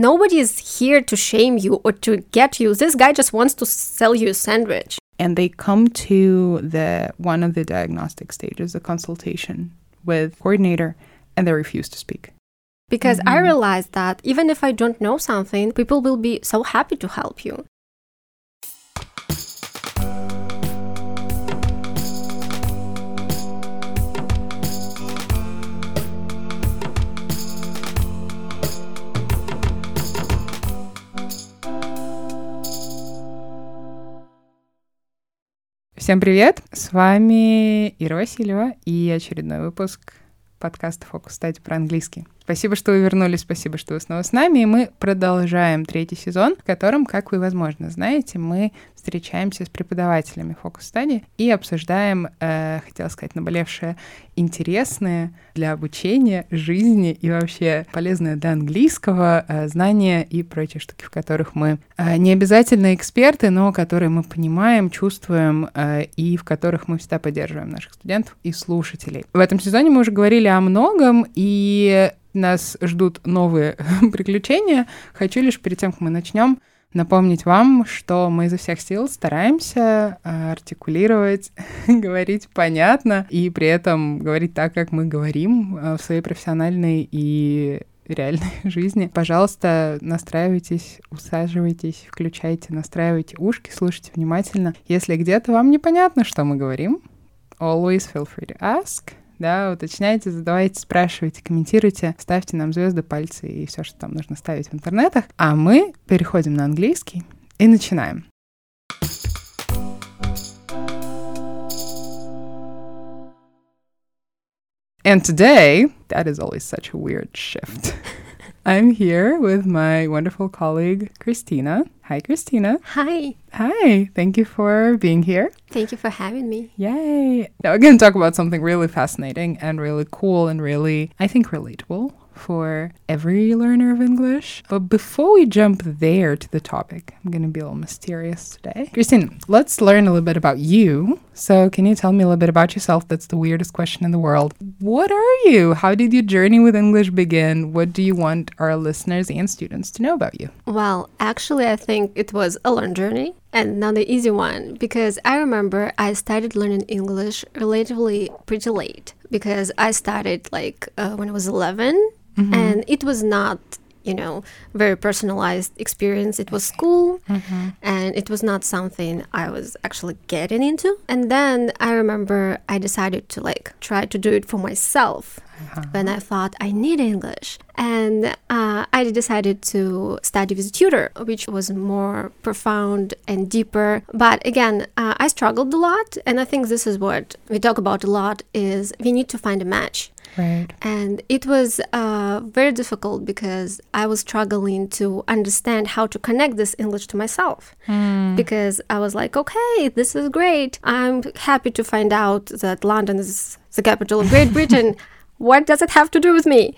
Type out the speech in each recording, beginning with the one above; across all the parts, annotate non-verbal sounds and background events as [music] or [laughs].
nobody is here to shame you or to get you. This guy just wants to sell you a sandwich. And they come to the one of the diagnostic stages, the consultation with coordinator, and they refuse to speak. Because I mm-hmm. realized that even if I don't know something, people will be so happy to help you. Всем привет! С вами Ира Васильева и очередной выпуск подкаста «Фокус стадии» про английский. Спасибо, что вы вернулись, спасибо, что вы снова с нами. И мы продолжаем третий сезон, в котором, как вы, возможно, знаете, мы встречаемся с преподавателями фокус-стадии и обсуждаем, э, хотела сказать, наболевшие интересные для обучения, жизни и вообще полезные для английского э, знания и прочие штуки, в которых мы э, не обязательно эксперты, но которые мы понимаем, чувствуем э, и в которых мы всегда поддерживаем наших студентов и слушателей. В этом сезоне мы уже говорили о многом, и нас ждут новые [laughs] приключения. Хочу лишь перед тем, как мы начнем, напомнить вам, что мы изо всех сил стараемся э, артикулировать, [laughs] говорить понятно и при этом говорить так, как мы говорим э, в своей профессиональной и реальной [laughs] жизни. Пожалуйста, настраивайтесь, усаживайтесь, включайте, настраивайте ушки, слушайте внимательно. Если где-то вам непонятно, что мы говорим, always feel free to ask да, уточняйте, задавайте, спрашивайте, комментируйте, ставьте нам звезды, пальцы и все, что там нужно ставить в интернетах. А мы переходим на английский и начинаем. And today, that is always such a weird shift. [laughs] I'm here with my wonderful colleague, Christina. Hi, Christina. Hi. Hi. Thank you for being here. Thank you for having me. Yay. Now, we're going to talk about something really fascinating and really cool and really, I think, relatable for every learner of English. But before we jump there to the topic, I'm going to be a little mysterious today. Christine, let's learn a little bit about you. So, can you tell me a little bit about yourself? That's the weirdest question in the world. What are you? How did your journey with English begin? What do you want our listeners and students to know about you? Well, actually, I think it was a learn journey and not an easy one because I remember I started learning English relatively pretty late because I started like uh, when I was 11 Mm-hmm. and it was not you know very personalized experience it was school Mm-hmm. and it was not something i was actually getting into and then i remember i decided to like try to do it for myself Uh-huh. when i thought i need english and uh, i decided to study with a tutor which was more profound and deeper but again uh, i struggled a lot and i think this is what we talk about a lot is we need to find a match Right. and it was uh, very difficult because I was struggling to understand how to connect this English to myself. Because I was like, okay, this is great. I'm happy to find out that London is the capital of Great Britain. [laughs] what does it have to do with me?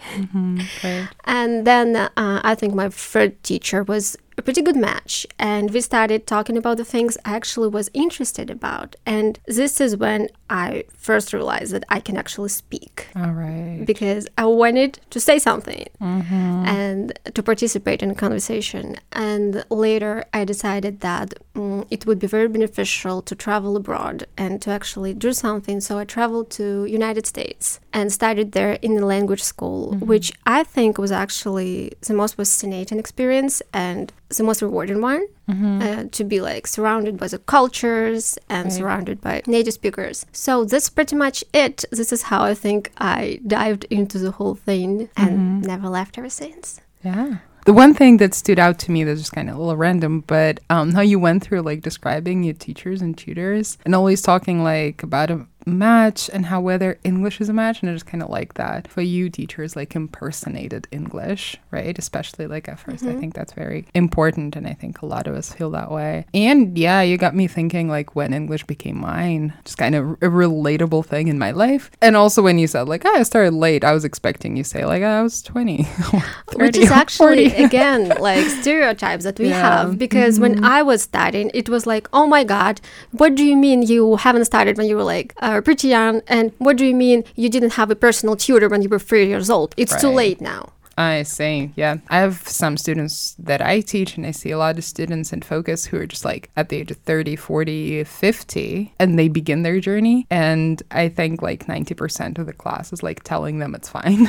Right. And then uh, I think my third teacher was a pretty good match. And we started talking about the things I actually was interested about. And this is when I first realized that I can actually speak All right. because I wanted to say something and to participate in a conversation. And later, I decided that mm, it would be very beneficial to travel abroad and to actually do something. So I traveled to United States and studied there in the language school, which I think was actually the most fascinating experience and the most rewarding one. Uh, to be like surrounded by the cultures and Right. surrounded by native speakers. So that's pretty much it. This is how I think I dived into the whole thing and never left ever since. Yeah. The one thing that stood out to me that's just kind of a little random, but um, how you went through like describing your teachers and tutors and always talking like about a match and how whether English is a match. And I just kind of like that. For you, teachers like impersonated English, right? Especially like at 1st I mm-hmm. think that's very important. And I think a lot of us feel that way. And yeah, you got me thinking like when English became mine, just kind of a relatable thing in my life. And also when you said like, oh, I started late, I was expecting you say like, ah, I was 20. [laughs] Which is actually again [laughs] like stereotypes that we Yeah. have because when mm-hmm. I was studying it was like oh my god what do you mean you haven't started when you were like uh, Uh, pretty young and what do you mean you didn't have a personal tutor when you were three years old? It's too late now I see. Yeah. I have some students that I teach, and I see a lot of students in focus who are just like at the age of 30, 40, 50, and they begin their journey. And I think like 90% of the class is like telling them it's fine,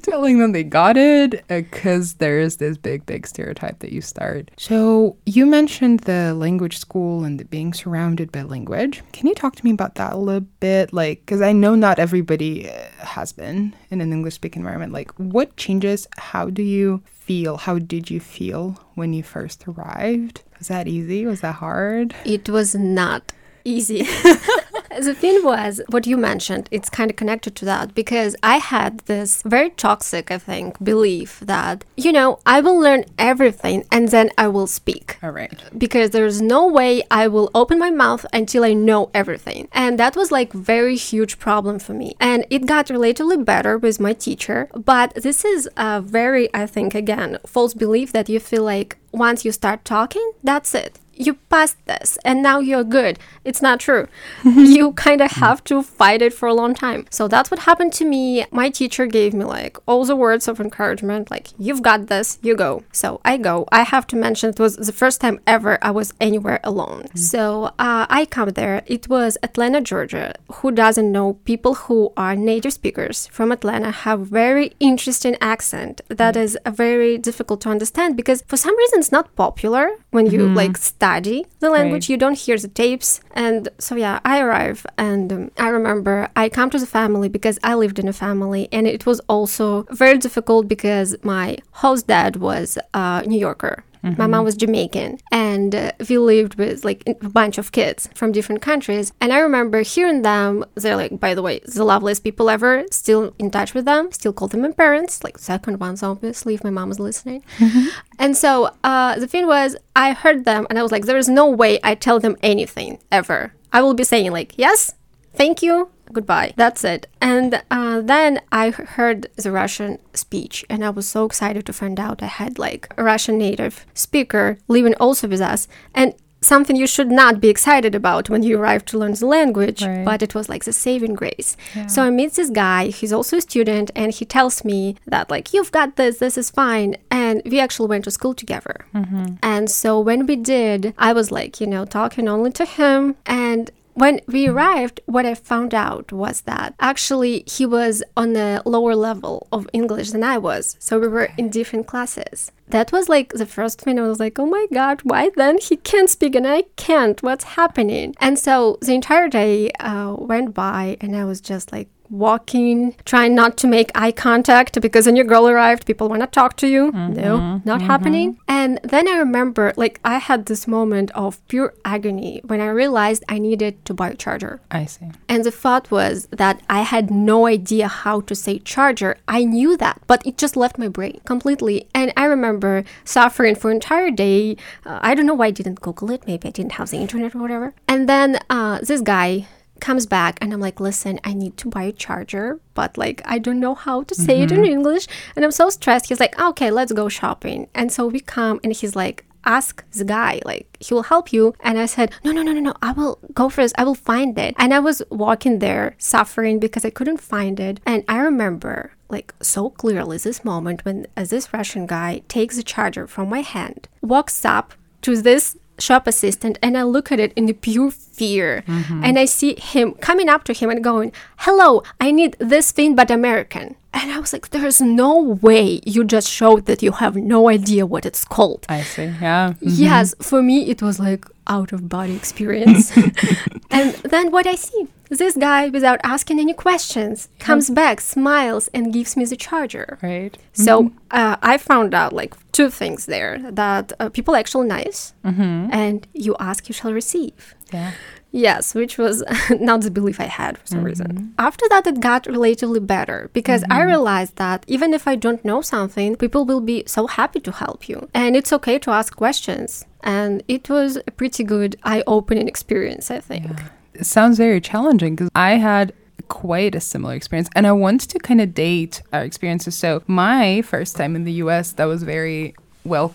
[laughs] telling them they got it, because there is this big, big stereotype that you start. So you mentioned the language school and the being surrounded by language. Can you talk to me about that a little bit? Like, because I know not everybody uh, has been in an English speaking environment. Like, what changes? How do you feel? How did you feel when you first arrived? Was that easy? Was that hard? It was not easy. [laughs] the thing was, what you mentioned, it's kind of connected to that because I had this very toxic, I think, belief that, you know, I will learn everything and then I will speak. All right. Because there's no way I will open my mouth until I know everything. And that was like very huge problem for me. And it got relatively better with my teacher. But this is a very, I think, again, false belief that you feel like once you start talking, that's it you passed this and now you're good. It's not true. [laughs] you kind of have to fight it for a long time. So that's what happened to me. My teacher gave me like all the words of encouragement, like, you've got this, you go. So I go. I have to mention it was the first time ever I was anywhere alone. Mm-hmm. So uh, I come there. It was Atlanta, Georgia. Who doesn't know people who are native speakers from Atlanta have very interesting accent that mm-hmm. is very difficult to understand because for some reason it's not popular when you mm-hmm. like study the language right. you don't hear the tapes and so yeah i arrive and um, i remember i come to the family because i lived in a family and it was also very difficult because my host dad was a new yorker Mm-hmm. My mom was Jamaican, and uh, we lived with like a bunch of kids from different countries. And I remember hearing them. They're like, by the way, the loveliest people ever. Still in touch with them. Still call them my parents, like second ones, obviously, if my mom was listening. Mm-hmm. And so uh, the thing was, I heard them, and I was like, there is no way I tell them anything ever. I will be saying like, yes, thank you, goodbye. That's it. And uh, then I heard the Russian speech, and I was so excited to find out I had like a Russian native speaker living also with us. And something you should not be excited about when you arrive to learn the language, right. but it was like the saving grace. Yeah. So I meet this guy, he's also a student, and he tells me that, like, you've got this, this is fine. And we actually went to school together. Mm-hmm. And so when we did, I was like, you know, talking only to him. And when we arrived, what I found out was that actually he was on a lower level of English than I was. So we were in different classes. That was like the first thing I was like, oh my God, why then he can't speak and I can't? What's happening? And so the entire day uh, went by and I was just like, walking, trying not to make eye contact because when your girl arrived, people want to talk to you. Mm-hmm. No, not mm-hmm. happening. And then I remember, like, I had this moment of pure agony when I realized I needed to buy a charger. I see. And the thought was that I had no idea how to say charger. I knew that, but it just left my brain completely. And I remember suffering for an entire day. Uh, I don't know why I didn't Google it. Maybe I didn't have the internet or whatever. And then uh, this guy comes back and I'm like, listen, I need to buy a charger, but like I don't know how to say mm-hmm. it in mm-hmm. English. And I'm so stressed. He's like, okay, let's go shopping. And so we come and he's like, ask the guy, like he will help you. And I said, no, no, no, no, no, I will go first. I will find it. And I was walking there suffering because I couldn't find it. And I remember like so clearly this moment when as this Russian guy takes the charger from my hand, walks up to this shop assistant and I look at it in the pure fear. Mm-hmm. And I see him coming up to him and going, Hello, I need this thing but American. And I was like, There's no way you just showed that you have no idea what it's called. I see. Yeah. Mm-hmm. Yes. For me, it was like out of body experience. [laughs] and then what I see this guy, without asking any questions, comes back, smiles, and gives me the charger. Right. So mm-hmm. uh, I found out like two things there that uh, people are actually nice, mm-hmm. and you ask, you shall receive. Yeah. Yes, which was [laughs] not the belief I had for some mm-hmm. reason. After that, it got relatively better because I mm-hmm. realized that even if I don't know something, people will be so happy to help you. And it's okay to ask questions. And it was a pretty good eye opening experience, I think. Yeah sounds very challenging because I had quite a similar experience and I want to kind of date our experiences. So, my first time in the US, that was very well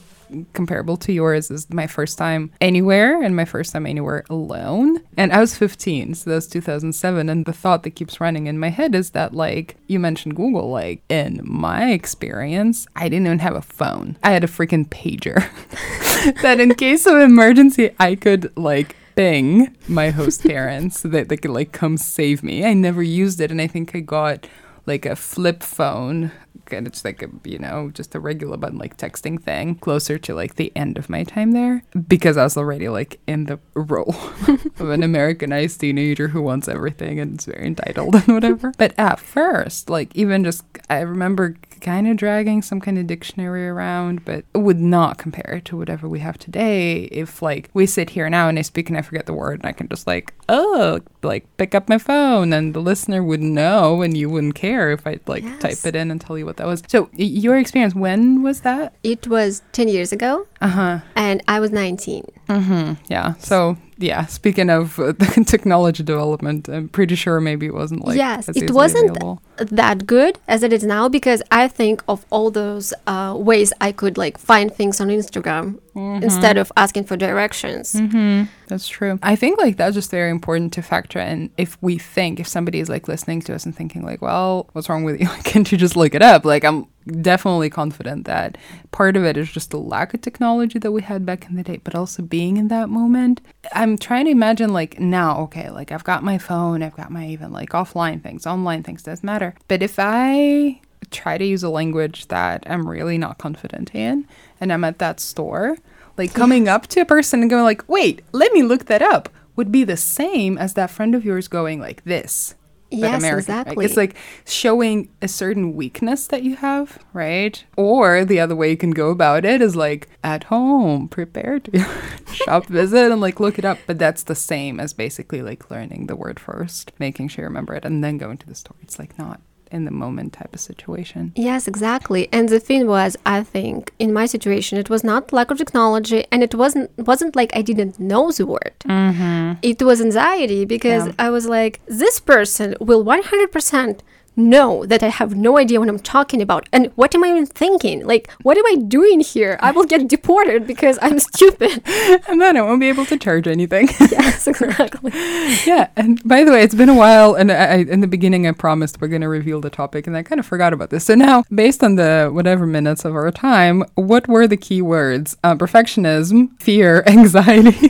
comparable to yours is my first time anywhere and my first time anywhere alone. And I was 15, so that's 2007. And the thought that keeps running in my head is that, like, you mentioned Google, like, in my experience, I didn't even have a phone. I had a freaking pager [laughs] that in case of emergency, I could, like, bing my host [laughs] parents so that they could, like, come save me. I never used it. And I think I got like a flip phone and it's like a you know just a regular button like texting thing closer to like the end of my time there because i was already like in the role [laughs] of an americanized teenager who wants everything and is very entitled and whatever. [laughs] But at first like even just i remember kind of dragging some kind of dictionary around but would not compare to whatever we have today. If like we sit here now and i speak and i forget the word and i can just like oh like pick up my phone and the listener would know and you wouldn't care if I'd like Yes. type it in and tell you what that was. So your experience when was that? It was 10 years ago, uh-huh. And I was 19. mm-hmm. Yeah. So yeah speaking of uh, the [laughs] technology development i'm pretty sure maybe it wasn't like Yes, it wasn't available. that good as it is now because I think of all those uh, ways I could like find things on Instagram instead of asking for directions. Mm-hmm. That's true. I think like that's just very important to factor in if we think if somebody is like listening to us and thinking like, well, what's wrong with you? [laughs] Can't you just look it up? Like I'm definitely confident that part of it is just the lack of technology that we had back in the day, but also being in that moment. I'm trying to imagine like now, okay, like I've got my phone, I've got my even like offline things, online things, doesn't matter. But if I try to use a language that I'm really not confident in and I'm at that store, like coming up to a person and going like, "Wait, let me look that up." would be the same as that friend of yours going like this. Yes, American, right? exactly. It's like showing a certain weakness that you have, right? Or the other way you can go about it is like at home, prepare to [laughs] shop visit and like look it up. But that's the same as basically like learning the word first, making sure you remember it, and then going to the store. It's like not in the moment type of situation. Yes, exactly. And the thing was, I think in my situation, it was not lack of technology, and it wasn't wasn't like I didn't know the word. Mm-hmm. It was anxiety because Yeah. I was like, this person will one hundred percent know that I have no idea what I'm talking about, and what am I even thinking? Like, what am I doing here? I will get deported because I'm [laughs] stupid. [laughs] And then I won't be able to charge anything. [laughs] yes, exactly. yeah. And by the way, it's been a while, and I, I, in the beginning, I promised we're going to reveal the topic, and I kind of forgot about this. So now, based on the whatever minutes of our time, what were the key words? Uh, perfectionism, fear, anxiety.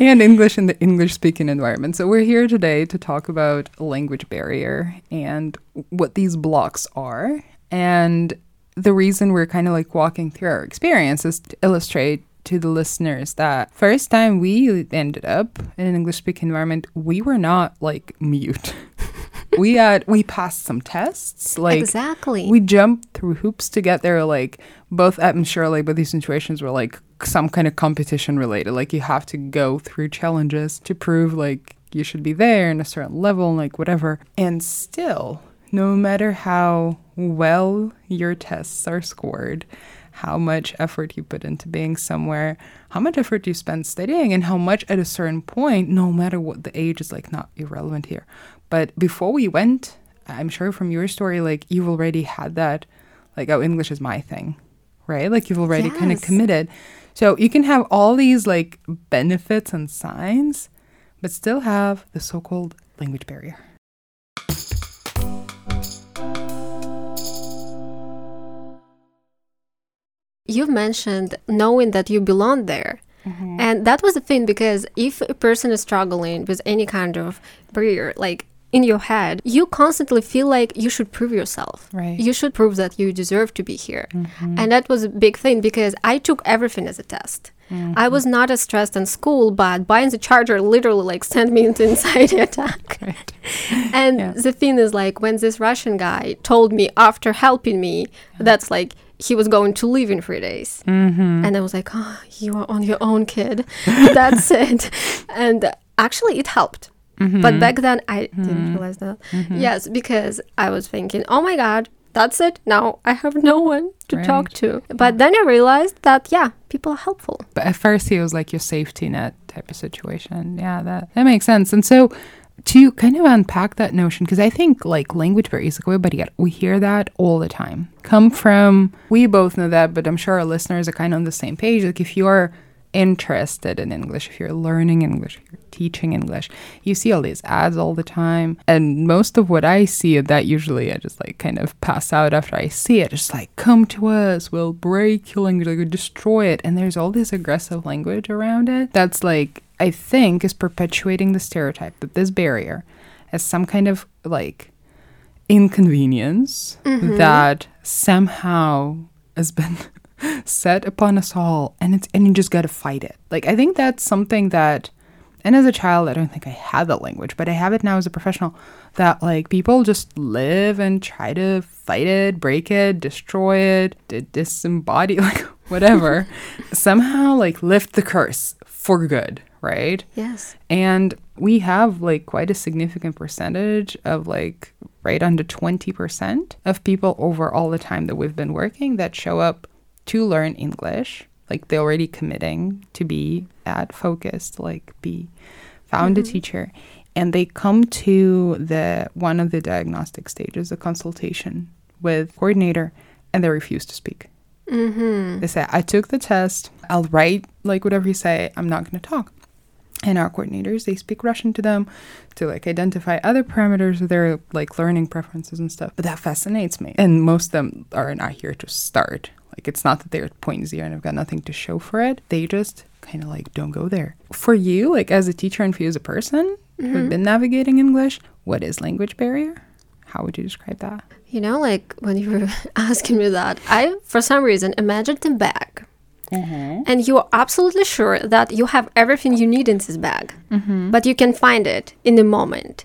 And English in the English speaking environment. So, we're here today to talk about language barrier and what these blocks are. And the reason we're kind of like walking through our experience is to illustrate to the listeners that first time we ended up in an English speaking environment, we were not like mute. [laughs] we had we passed some tests, like exactly. we jumped through hoops to get there. Like both Ed and Shirley, but these situations were like some kind of competition related. Like you have to go through challenges to prove like you should be there in a certain level, like whatever. And still, no matter how well your tests are scored, how much effort you put into being somewhere, how much effort you spend studying, and how much at a certain point, no matter what the age is like, not irrelevant here. But before we went, I'm sure from your story, like you've already had that, like, oh, English is my thing, right? Like you've already kind of committed. So you can have all these like benefits and signs, but still have the so called language barrier. You've mentioned knowing that you belong there. Mm-hmm. And that was the thing because if a person is struggling with any kind of barrier, like in your head, you constantly feel like you should prove yourself. Right. You should prove that you deserve to be here. Mm-hmm. And that was a big thing because I took everything as a test. I mm-hmm. was not as stressed in school, but buying the charger literally like sent me [laughs] into anxiety attack. Right. [laughs] And Yeah. the thing is, like, when this Russian guy told me after helping me, uh-huh. that's like he was going to leave in three days. Mm-hmm. And I was like, oh, you are on your own, kid. [laughs] that's it. And actually, it helped. Mm-hmm. But back then, I didn't realize that. Yes, because I was thinking, oh my God, that's it. Now I have no one to talk to. But then I realized that, yeah, people are helpful. But at first, he was like your safety net type of situation. Yeah, that that makes sense. And so, to kind of unpack that notion, because I think like language barrier is like, we hear that all the time. Come from, we both know that, but I'm sure our listeners are kind of on the same page. Like if you're interested in English, if you're learning English, if you're teaching English, you see all these ads all the time. And most of what I see of that usually I just like kind of pass out after I see it. It's like, come to us, we'll break your language, like, we'll destroy it. And there's all this aggressive language around it that's like, I think is perpetuating the stereotype that this barrier as some kind of like inconvenience mm-hmm. that somehow has been set upon us all and it's and you just got to fight it. Like I think that's something that and as a child I don't think I had that language, but I have it now as a professional that like people just live and try to fight it, break it, destroy it, disembody [laughs] like whatever. [laughs] Somehow like lift the curse for good right? Yes. And we have like quite a significant percentage of like right under 20% of people over all the time that we've been working that show up to learn English. Like they're already committing to be at focused, like be found mm-hmm. a teacher. And they come to the one of the diagnostic stages, the consultation with coordinator, and they refuse to speak. Mm-hmm. They say, I took the test. I'll write like whatever you say. I'm not going to talk and our coordinators they speak russian to them to like identify other parameters of their like learning preferences and stuff but that fascinates me and most of them are not here to start like it's not that they're at point zero and I've got nothing to show for it they just kind of like don't go there for you like as a teacher and for you as a person mm-hmm. who've been navigating english what is language barrier how would you describe that you know like when you were [laughs] asking me that i for some reason imagined them back Mm-hmm. And you're absolutely sure that you have everything you need in this bag, mm-hmm. but you can find it in the moment.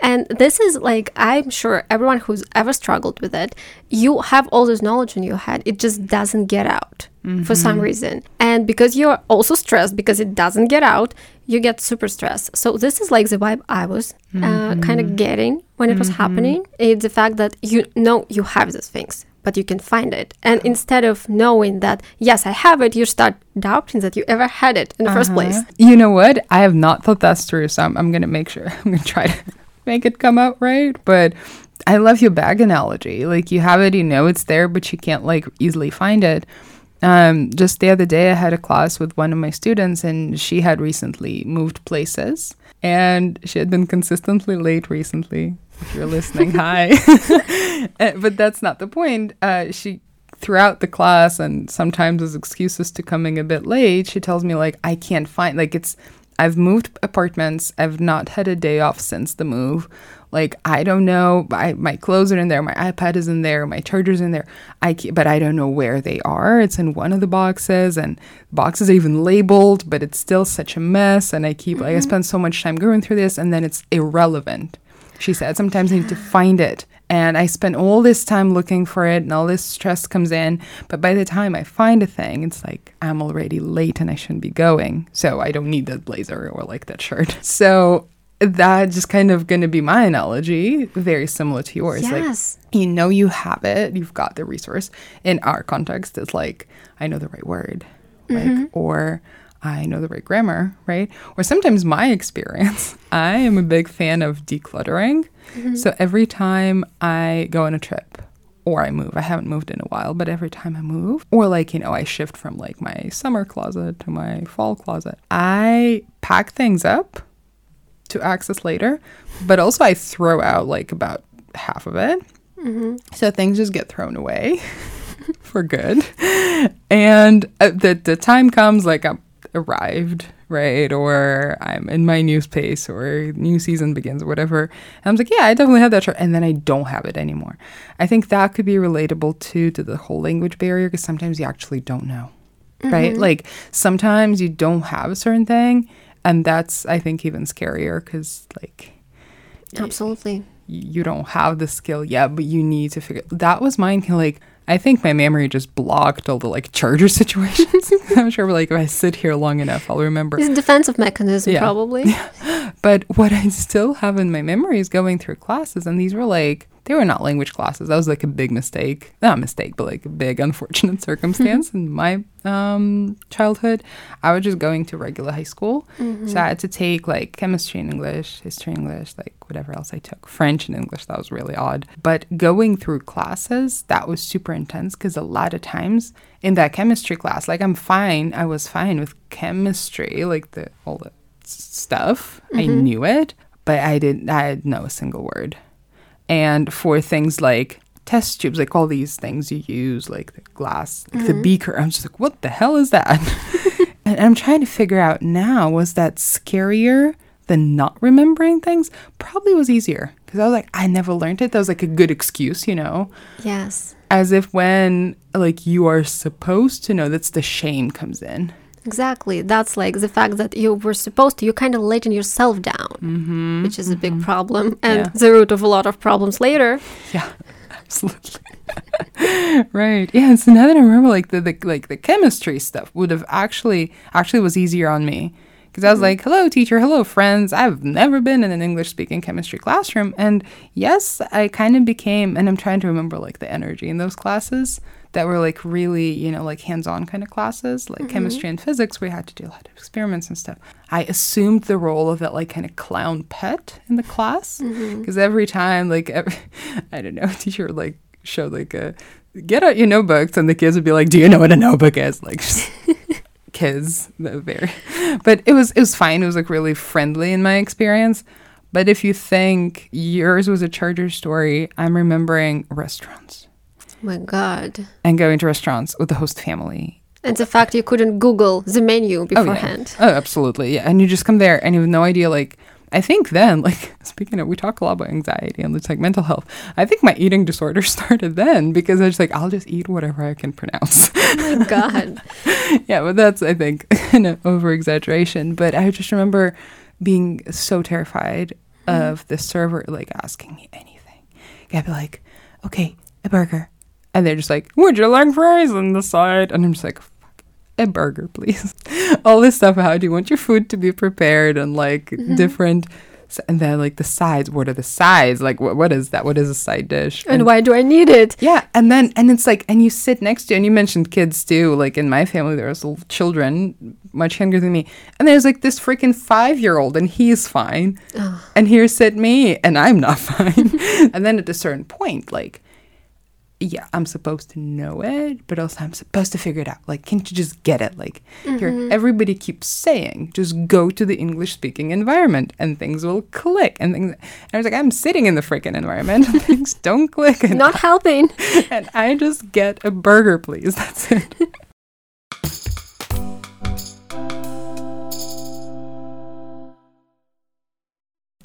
And this is like, I'm sure everyone who's ever struggled with it, you have all this knowledge in your head. It just doesn't get out mm-hmm. for some mm-hmm. reason. And because you're also stressed because it doesn't get out, you get super stressed. So this is like the vibe I was uh, kind of mm-hmm. getting when it was mm-hmm. happening. It's the fact that you know you have these things but you can find it. And instead of knowing that, yes, I have it, you start doubting that you ever had it in the uh-huh. first place. You know what? I have not thought that through, So I'm, I'm going to make sure, [laughs] I'm going to try to make it come out right. But I love your bag analogy. Like you have it, you know it's there, but you can't like easily find it. Um, just the other day, I had a class with one of my students, and she had recently moved places, and she had been consistently late recently if you're listening, [laughs] hi. [laughs] Eh, but that's not the point. Uh, she throughout the class and sometimes as excuses to coming a bit late, she tells me like I can't find like it's I've moved apartments. I've not had a day off since the move. Like I don't know. I, my clothes are in there. My iPad is in there. My charger's in there. I but I don't know where they are. It's in one of the boxes, and boxes are even labeled, but it's still such a mess. And I keep mm-hmm. like I spend so much time going through this, and then it's irrelevant she said. Sometimes I need to find it. And I spend all this time looking for it, and all this stress comes in. But by the time I find a thing, it's like I'm already late and I shouldn't be going. So I don't need that blazer or like that shirt. [laughs] So that just kind of going to be my analogy, very similar to yours. Yes. Like, you know, you have it, you've got the resource. In our context, it's like, I know the right word, like, mm-hmm. or I know the right grammar, right? Or sometimes my experience, [laughs] I am a big fan of decluttering. Mm-hmm. So every time I go on a trip or I move, I haven't moved in a while, but every time I move, or like, you know, I shift from like my summer closet to my fall closet, I pack things up to access later, but also I throw out like about half of it. Mm-hmm. So things just get thrown away [laughs] for good. And uh, the, the time comes, like, I'm arrived, right? Or I'm in my new space or new season begins or whatever. And I'm like, yeah, I definitely have that chart. And then I don't have it anymore. I think that could be relatable too to the whole language barrier because sometimes you actually don't know, mm-hmm. right? Like sometimes you don't have a certain thing. And that's, I think, even scarier because, like, absolutely. You don't have the skill yet, but you need to figure. That was mine. Like I think my memory just blocked all the like charger [laughs] situations. [laughs] I'm sure like if I sit here long enough, I'll remember. It's a defensive mechanism, yeah. probably. [laughs] but what I still have in my memory is going through classes, and these were like they were not language classes. That was like a big mistake. Not a mistake, but like a big unfortunate [laughs] circumstance mm-hmm. in my um, childhood. I was just going to regular high school. Mm-hmm. So I had to take like chemistry and English, history and English, like whatever else I took. French and English, that was really odd. But going through classes, that was super intense because a lot of times in that chemistry class, like I'm fine, I was fine with chemistry, like the all the stuff. I mm-hmm. knew it, but I didn't I had no single word. And for things like test tubes, like all these things you use, like the glass, like the mm-hmm. beaker, I'm just like, what the hell is that? [laughs] and I'm trying to figure out now, was that scarier than not remembering things? Probably was easier because I was like, I never learned it. That was like a good excuse, you know? Yes. As if when like you are supposed to know, that's the shame comes in. Exactly. That's like the fact that you were supposed to, you're kind of letting yourself down, mm-hmm, which is a big mm-hmm. problem and Yeah. the root of a lot of problems later. Yeah, [laughs] absolutely. [laughs] right. Yeah. So now that I remember, like the, the like the chemistry stuff would have actually actually was easier on me because I was mm-hmm. like, "Hello, teacher. Hello, friends. I've never been in an English speaking chemistry classroom." And yes, I kind of became, and I'm trying to remember like the energy in those classes that were like really, you know, like hands on kind of classes, like mm-hmm. chemistry and physics, where you had to do a lot of experiments and stuff. I assumed the role of that like kind of clown pet in the class mm-hmm. because every time, like, every, [laughs] I don't know, [laughs] teacher would like show like a get out your notebooks and the kids would be like, Do you know what a notebook is? Like, just [laughs] kids, they're very, but it was, it was fine. It was like really friendly in my experience. But if you think yours was a charger story, I'm remembering restaurants my God. and going to restaurants with the host family. And the fact you couldn't Google the menu oh, beforehand. Oh, absolutely. Yeah. And you just come there and you have no idea. Like, I think then, [laughs] like, speaking of, we talk a lot about anxiety and it's like mental health. I think my eating disorder [laughs] started then because I was like, I'll just eat whatever I can pronounce. Oh my [laughs] God. yeah, but that's, I think, an over exaggeration. But I just remember being so terrified mm-hmm. of the server, like, asking me anything. I'd be like, okay, a burger. And they're just like, would you like fries on the side? And I'm just like, fuck, a burger, please. [laughs] All this stuff. How do you want your food to be prepared? And like mm-hmm. different. And then like the sides. What are the sides? Like, what, what is that? What is a side dish? and why do I need it? Yeah, and then and it's like, and you sit next to, and you mentioned kids too. Like in my family, there was little children much younger than me, and there's like this freaking five year old, and he's fine, and here sit me, and I'm not [laughs] fine. [laughs] and then at a certain point, like, yeah, I'm supposed to know it, but also I'm supposed to figure it out. Like, can't you just get it? Like, here, mm-hmm. everybody keeps saying, just go to the English speaking environment, and things will click, and things. And I was like, I'm sitting in the freaking environment, [laughs] things don't click, and Not helping. [laughs] and I just get a burger, please. [laughs] That's it.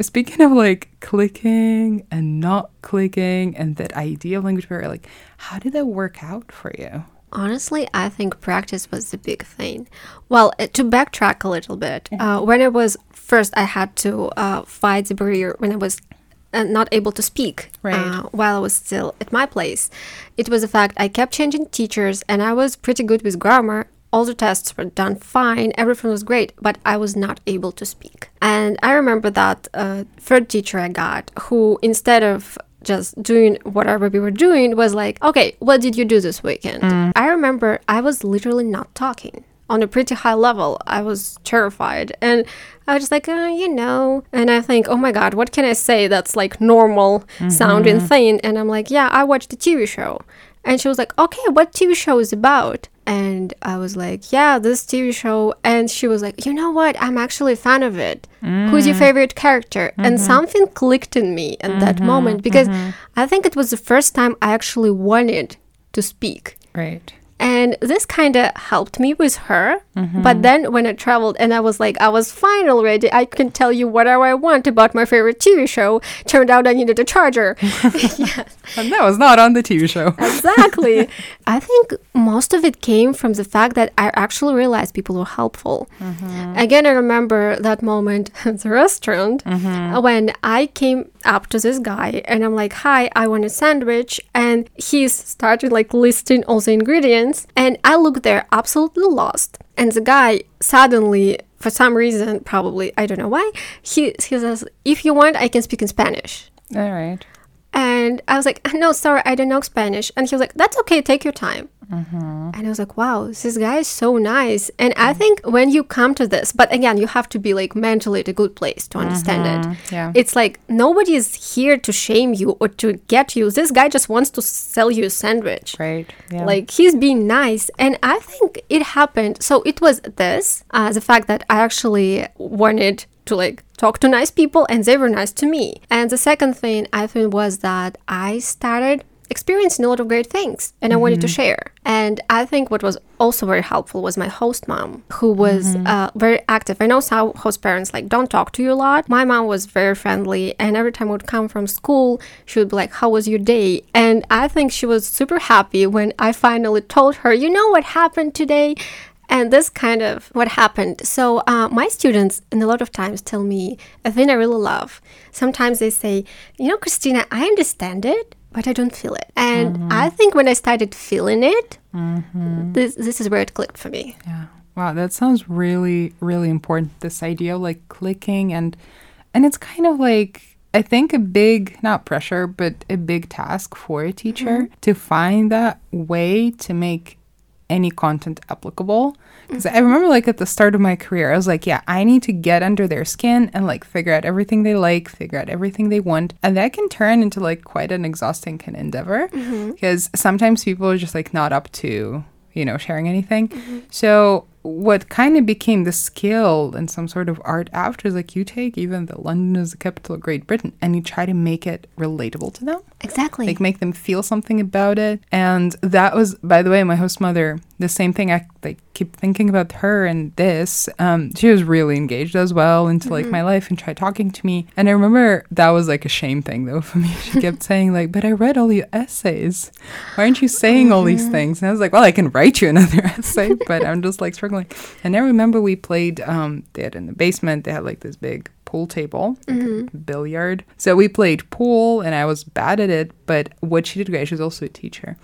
Speaking of like clicking and not clicking and that idea of language barrier, like how did that work out for you? Honestly, I think practice was the big thing. Well, uh, to backtrack a little bit, uh, when I was first, I had to uh, fight the barrier when I was uh, not able to speak Right. uh, while I was still at my place. It was the fact I kept changing teachers and I was pretty good with grammar. All the tests were done fine, everything was great, but I was not able to speak. And I remember that uh, third teacher I got, who instead of just doing whatever we were doing was like, okay, what did you do this weekend? I remember I was literally not talking on a pretty high level. I was terrified. And I was just like, uh, you know. And I think, oh my God, what can I say that's like normal sounding thing? And I'm like, yeah, I watched a TV show. And she was like, okay, what TV show is about? And I was like, yeah, this TV show. And she was like, you know what? I'm actually a fan of it. Who's your mm. favorite character? And mm-hmm. something clicked in me at that mm-hmm. moment because mm-hmm. I think it was the first time I actually wanted to speak. Right. And this kind of helped me with her. Mm-hmm. But then when I traveled and I was like, I was fine already. I can tell you whatever I want about my favorite TV show. Turned out I needed a charger. [laughs] [laughs] yes, And that was not on the TV show. [laughs] exactly. I think most of it came from the fact that I actually realized people were helpful. Mm-hmm. Again, I remember that moment at the restaurant mm-hmm. when I came up to this guy and I'm like, "Hi, I want a sandwich," and he's started like listing all the ingredients, and I looked there absolutely lost. And the guy suddenly, for some reason, probably I don't know why, he he says, "If you want, I can speak in Spanish." All right. And I was like, ah, no, sorry, I don't know Spanish. And he was like, that's okay, take your time. Mm-hmm. And I was like, wow, this guy is so nice. And I think when you come to this, but again, you have to be like mentally at a good place to understand it. Mm-hmm. Yeah. It's like nobody is here to shame you or to get you. This guy just wants to sell you a sandwich. Right. Yeah. Like he's being nice. And I think it happened. So it was this uh, the fact that I actually wanted to like talk to nice people and they were nice to me. And the second thing I think was that I started experiencing a lot of great things and I wanted to share. And I think what was also very helpful was my host mom, who was uh, very active. I know some host parents like don't talk to you a lot. My mom was very friendly, and every time I would come from school, she would be like, "How was your day?" And I think she was super happy when I finally told her, "You know what happened today." And this kind of what happened. So uh, my students, and a lot of times, tell me a thing I really love. Sometimes they say, "You know, Christina, I understand it, but I don't feel it." And mm-hmm. I think when I started feeling it, mm-hmm. this this is where it clicked for me. Yeah. Wow, that sounds really, really important. This idea of like clicking and and it's kind of like I think a big not pressure, but a big task for a teacher mm-hmm. to find that way to make any content applicable. Because mm-hmm. I remember like at the start of my career, I was like, yeah, I need to get under their skin and like figure out everything they like, figure out everything they want. And that can turn into like quite an exhausting kind of endeavor. Mm-hmm. Because sometimes people are just like not up to, you know, sharing anything. Mm-hmm. So what kind of became the skill and some sort of art after is like you take even the London is the capital of Great Britain and you try to make it relatable to them Exactly. like make them feel something about it and that was by the way my host mother the same thing i like keep thinking about her and this um she was really engaged as well into like my life and tried talking to me. And i remember that was like a shame thing though for me. [laughs] She kept saying like but i read all your essays. Why aren't you saying all these things? And i was like well i can write you another [laughs] essay but i'm just like struggling. And i remember we played um they had in the basement they had like this big pool table, like a billiard. So we played pool, and I was bad at it. But what she did great, she was also a teacher.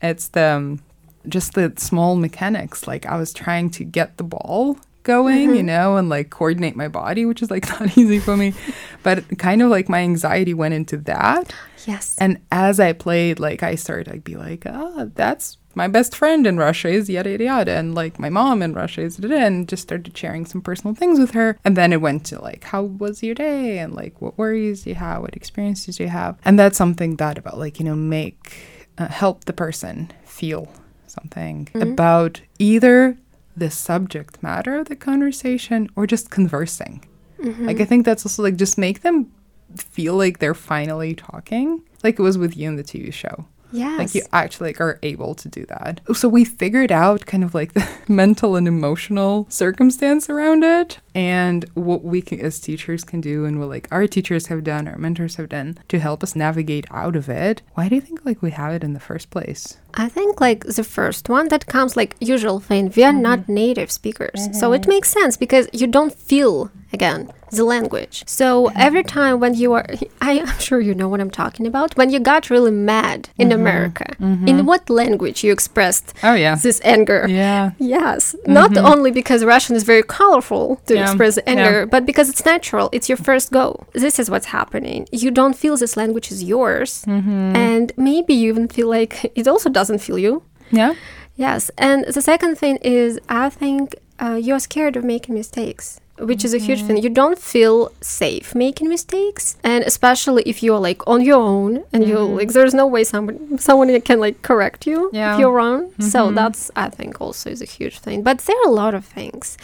It's the um, just the small mechanics. Like I was trying to get the ball going, you know, and like coordinate my body, which is like [laughs] not easy for me. But kind of like my anxiety went into that. yes. And as I played, like I started, I'd be like, ah, that's my best friend in Russia is yada yada yada, and like my mom in Russia is da, da, da, and just started sharing some personal things with her. And then it went to like, how was your day, and like what worries you have, what experiences you have, and that's something that about like you know make uh, help the person feel something mm-hmm. about either the subject matter of the conversation or just conversing. Mm-hmm. Like I think that's also like just make them feel like they're finally talking, like it was with you in the TV show. Yes. Like you actually like, are able to do that. So we figured out kind of like [laughs] the mental and emotional circumstance around it and what we can as teachers can do and what like our teachers have done, our mentors have done to help us navigate out of it. Why do you think like we have it in the first place? I think like the first one that comes like usual thing. We are not mm-hmm. native speakers, so it mm-hmm. makes sense because you don't feel again the language. So every time when you are, [laughs] I am sure you know what I'm talking about. When you got really mad in America, in what language you expressed Oh yeah. this anger? Yeah. [laughs] Yes, not only because Russian is very colorful to Yeah, express anger, yeah. but because it's natural. It's your first go. This is what's happening. You don't feel this language is yours, Mm-hmm. and maybe you even feel like it also doesn't feel you. Yeah. Yes, and the second thing is I think uh, you're scared of making mistakes. Which is a huge thing. You don't feel safe making mistakes, and especially if you're like on your own and you're mm-hmm. like, there's no way someone someone can like correct you Yeah. if you're wrong. So mm-hmm. that's I think also is a huge thing. But there are a lot of things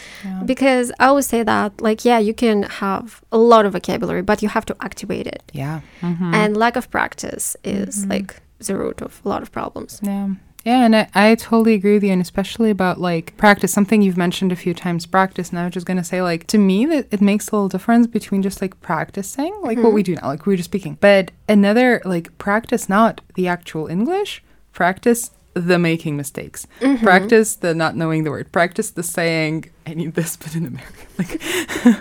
because I would say that like yeah, you can have a lot of vocabulary, but you have to activate it, Yeah. Mm-hmm. and lack of practice is mm-hmm. like the root of a lot of problems. Yeah. Yeah, and I, I totally agree with you, and especially about like practice, something you've mentioned a few times, practice. And I was just gonna say, like, to me, that it makes a little difference between just like practicing, like what we mm-hmm. do now, like we were just speaking, but another like practice, not the actual English, practice the making mistakes, mm-hmm. practice the not knowing the word, practice the saying, I need this, [laughs] but in American. [laughs] Like,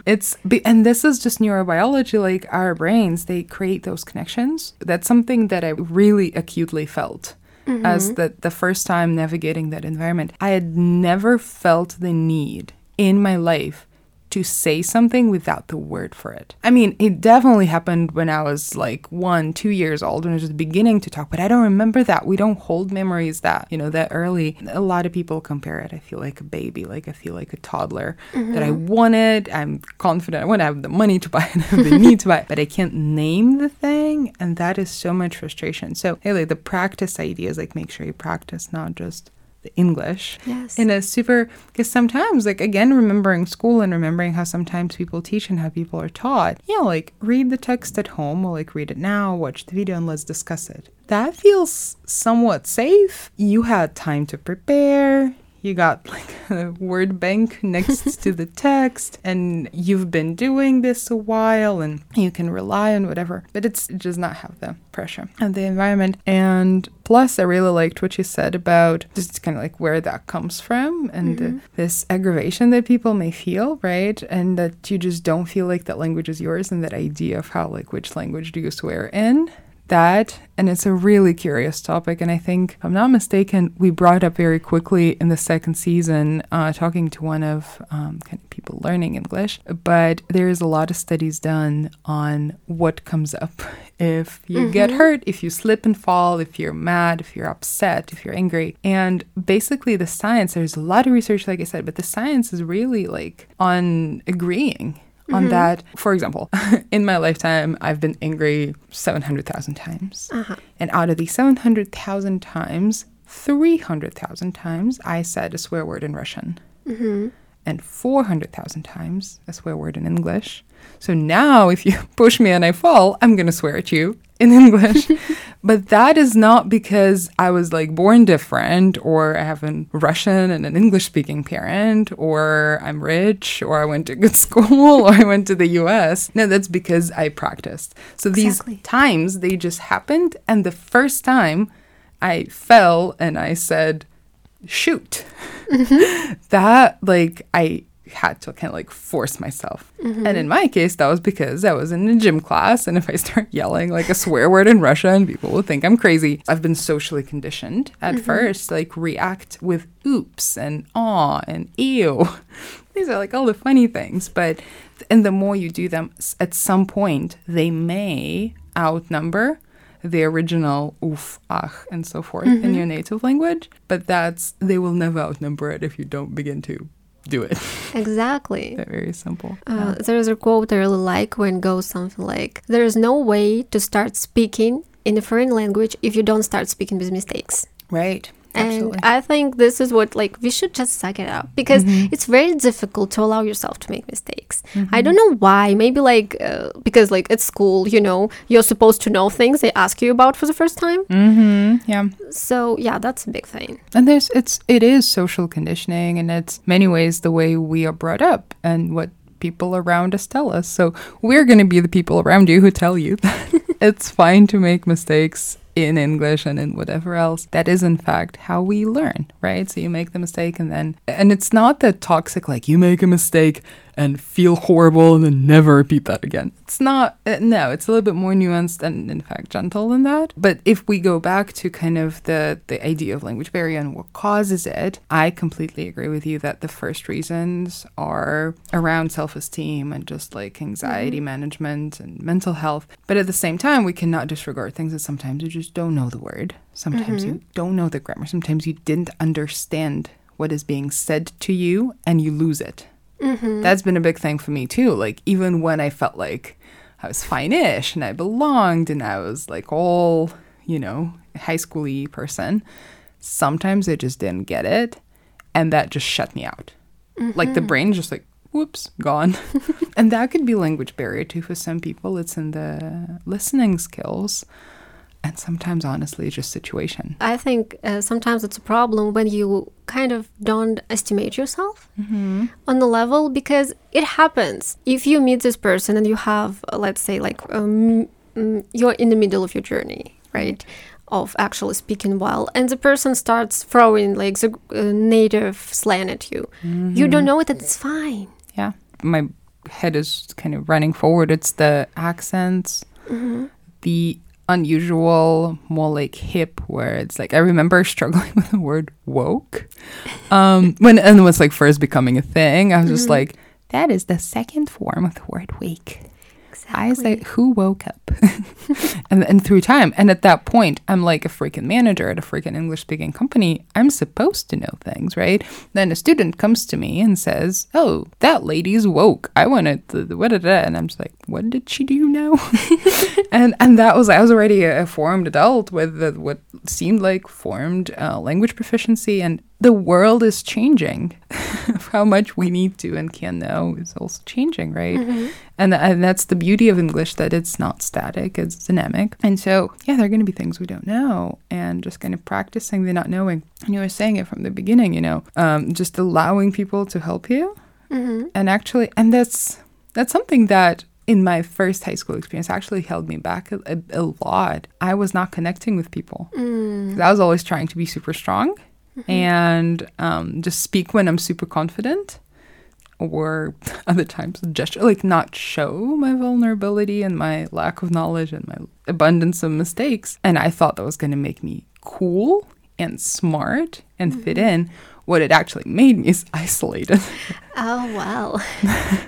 it's, be- and this is just neurobiology, like our brains, they create those connections. That's something that I really acutely felt as mm-hmm. the, the first time navigating that environment. I had never felt the need in my life to say something without the word for it. I mean, it definitely happened when I was like one, two years old when I was beginning to talk, but I don't remember that. We don't hold memories that, you know, that early. A lot of people compare it. I feel like a baby, like I feel like a toddler mm-hmm. that I want it. I'm confident I want to have the money to buy [laughs] it, I the need to buy it, but I can't name the thing. And that is so much frustration. So, hey, like the practice idea is like make sure you practice, not just the English yes. in a super because sometimes like again remembering school and remembering how sometimes people teach and how people are taught. Yeah like read the text at home or like read it now watch the video and let's discuss it. That feels somewhat safe. You had time to prepare you got [laughs] like a word bank next to the [laughs] text and you've been doing this a while and you can rely on whatever but it's it does not have the pressure of the environment. And plus i really liked what you said about just kind of like where that comes from and mm-hmm. this aggravation that people may feel right? And that you just don't feel like that language is yours and that idea of how like which language do you swear in that. And it's a really curious topic. And I think, if I'm not mistaken, we brought up very quickly in the second season, uh, talking to one of um, kind of people learning English. But there is a lot of studies done on what comes up [laughs] if you mm-hmm. get hurt, if you slip and fall, if you're mad, if you're upset, if you're angry. And basically, the science, there's a lot of research, like I said, but the science is really like on agreeing on mm-hmm. that. For example, [laughs] in my lifetime, I've been angry 700,000 times. Uh-huh. And out of these 700,000 times, 300,000 times I said a swear word in Russian. Mm-hmm. And 400,000 times a swear word in English. So now, if you [laughs] push me and I fall, I'm going to swear at you in [laughs] English. but that is not because I was like born different or I have a Russian and an English speaking parent or I'm rich or I went to good [laughs] school or I went to the US. No, that's because I practiced. So these exactly. times they just happened. And the first time I fell and I said, shoot, mm-hmm. that like I had to kind of like force myself. Mm-hmm. And in my case, that was because I was in a gym class. And if I start [laughs] yelling like a swear word in Russian, people will think I'm crazy. I've been socially conditioned at mm-hmm. first, like react with oops and aw and ew. [laughs] These are like all the funny things. But, and the more you do them, at some point, they may outnumber the original oof, ach, and so forth mm-hmm. in your native language. But that's, they will never outnumber it if you don't begin to do it. Exactly. [laughs] Very simple. Uh, yeah. There's a quote I really like when it goes something like, "There is no way to start speaking in a foreign language if you don't start speaking with mistakes." Right. Absolutely. And I think this is what like we should just suck it up because mm-hmm. it's very difficult to allow yourself to make mistakes. Mm-hmm. I don't know why. Maybe like uh, because like at school, you know, you're supposed to know things they ask you about for the first time. Mm-hmm. Yeah. So yeah, that's a big thing. And there's it's it is social conditioning, and it's many ways the way we are brought up and what people around us tell us. So we're going to be the people around you who tell you that [laughs] it's fine to make mistakes in English and in whatever else. That is, in fact, how we learn, right? So you make the mistake and then, and it's not that toxic, like you make a mistake and feel horrible and then never repeat that again. It's not, uh, no, it's a little bit more nuanced and, in fact, gentle than that. But if we go back to kind of the, the idea of language barrier and what causes it, I completely agree with you that the first reasons are around self esteem and just like anxiety mm-hmm. management and mental health. But at the same time, we cannot disregard things that sometimes you just don't know the word. Sometimes mm-hmm. you don't know the grammar. Sometimes you didn't understand what is being said to you and you lose it. Mm-hmm. That's been a big thing for me too. Like even when I felt like I was fine-ish and I belonged and I was like all, you know, high schooly person, sometimes I just didn't get it and that just shut me out. Mm-hmm. Like the mm-hmm. brain just like whoops, gone. [laughs] and that could be language barrier too for some people. It's in the listening skills and sometimes honestly it's just situation i think uh, sometimes it's a problem when you kind of don't estimate yourself mm-hmm. on the level because it happens if you meet this person and you have let's say like um, mm, you're in the middle of your journey right of actually speaking well and the person starts throwing like the uh, native slang at you mm-hmm. you don't know it and it's fine yeah my head is kind of running forward it's the accents mm-hmm. the unusual, more like hip words. Like I remember [laughs] struggling with the word woke um, [laughs] when and it was like first becoming a thing. I was just mm-hmm. like, That is the second form of the word wake. Exactly. I say, who woke up? [laughs] and, and through time. And at that point, I'm like a freaking manager at a freaking English speaking company. I'm supposed to know things, right? Then a student comes to me and says, Oh, that lady's woke. I wanted to, what did And I'm just like, What did she do now? [laughs] and and that was, I was already a, formed adult with the, what seemed like formed uh, language proficiency. And the world is changing. [laughs] How much we need to and can know is also changing, right? Mm-hmm. And, and that's the beauty of English that it's not static, it's dynamic. And so, yeah, there are going to be things we don't know and just kind of practicing the not knowing. And you were saying it from the beginning, you know, um, just allowing people to help you. Mm-hmm. And actually, and that's that's something that in my first high school experience actually held me back a, a, a lot. I was not connecting with people. Mm. I was always trying to be super strong Mm-hmm. and um, just speak when I'm super confident, or [laughs] other times gesture, like not show my vulnerability and my lack of knowledge and my abundance of mistakes. And I thought that was going to make me cool and smart and fit Mm-hmm. in. What it actually made me is [laughs] isolated. Oh, well.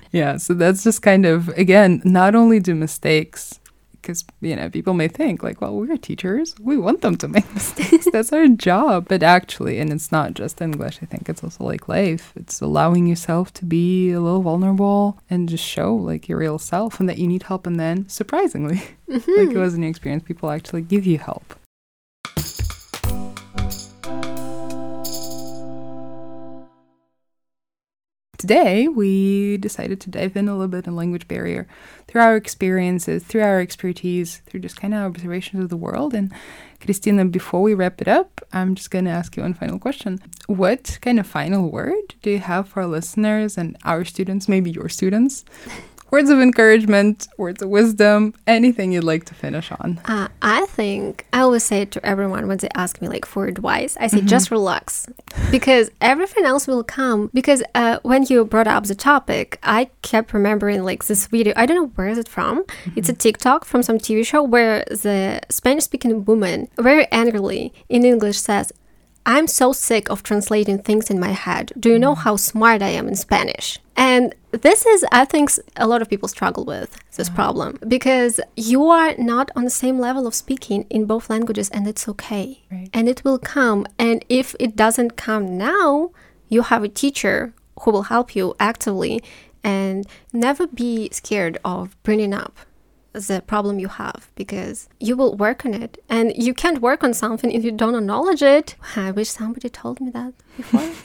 [laughs] yeah, so that's just kind of, again, not only do mistakes because you know people may think like well we're teachers. We want them to make mistakes. That's our job. But actually and it's not just english i think it's also like life. It's allowing yourself to be a little vulnerable and just show like your real self and that you need help. And then surprisingly [laughs] like mm-hmm. it was in your experience people actually give you help Today, we decided to dive in a little bit in language barrier through our experiences, through our expertise, through just kind of observations of the world. And Christina, before we wrap it up, I'm just going to ask you one final question. What kind of final word do you have for our listeners and our students, maybe your students, words of encouragement, words of wisdom, anything you'd like to finish on. Uh, I think I always say to everyone when they ask me like for advice, I say just relax because everything else will come. Because uh, when you brought up the topic, I kept remembering like this video. I don't know where is it from. It's a TikTok from some TV show where the Spanish-speaking woman very angrily in English says, I'm so sick of translating things in my head. Do you know mm. how smart I am in Spanish? And this is, I think, a lot of people struggle with this problem because you are not on the same level of speaking in both languages, and it's okay. Right. And it will come. And if it doesn't come now, you have a teacher who will help you actively and never be scared of bringing up the problem you have because you will work on it and you can't work on something if you don't acknowledge it i wish somebody told me that before [laughs]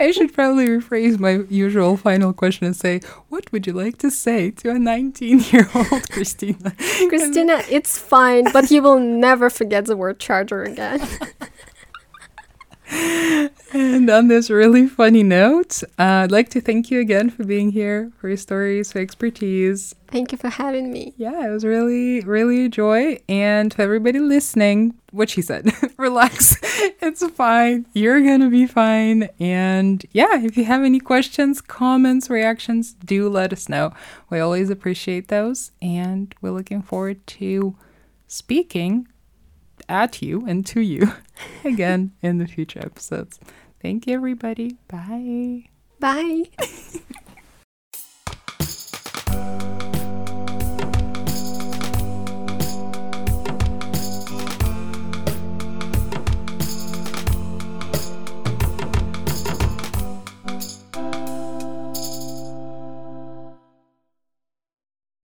I should probably rephrase my usual final question and say, What would you like to say to a 19 year old [laughs] Christina? christina it's fine but you will never forget the word charger again And on this really funny note, uh, I'd like to thank you again for being here, for your stories, for expertise. Thank you for having me Yeah, it was really, really a joy. And to everybody listening, what she said, [laughs] relax. [laughs] It's fine. You're going to be fine. And yeah, if you have any questions, comments, reactions, do let us know. We always appreciate those. And we're looking forward to speaking at you and to you [laughs] again in the future episodes. Thank you, everybody. Bye. bye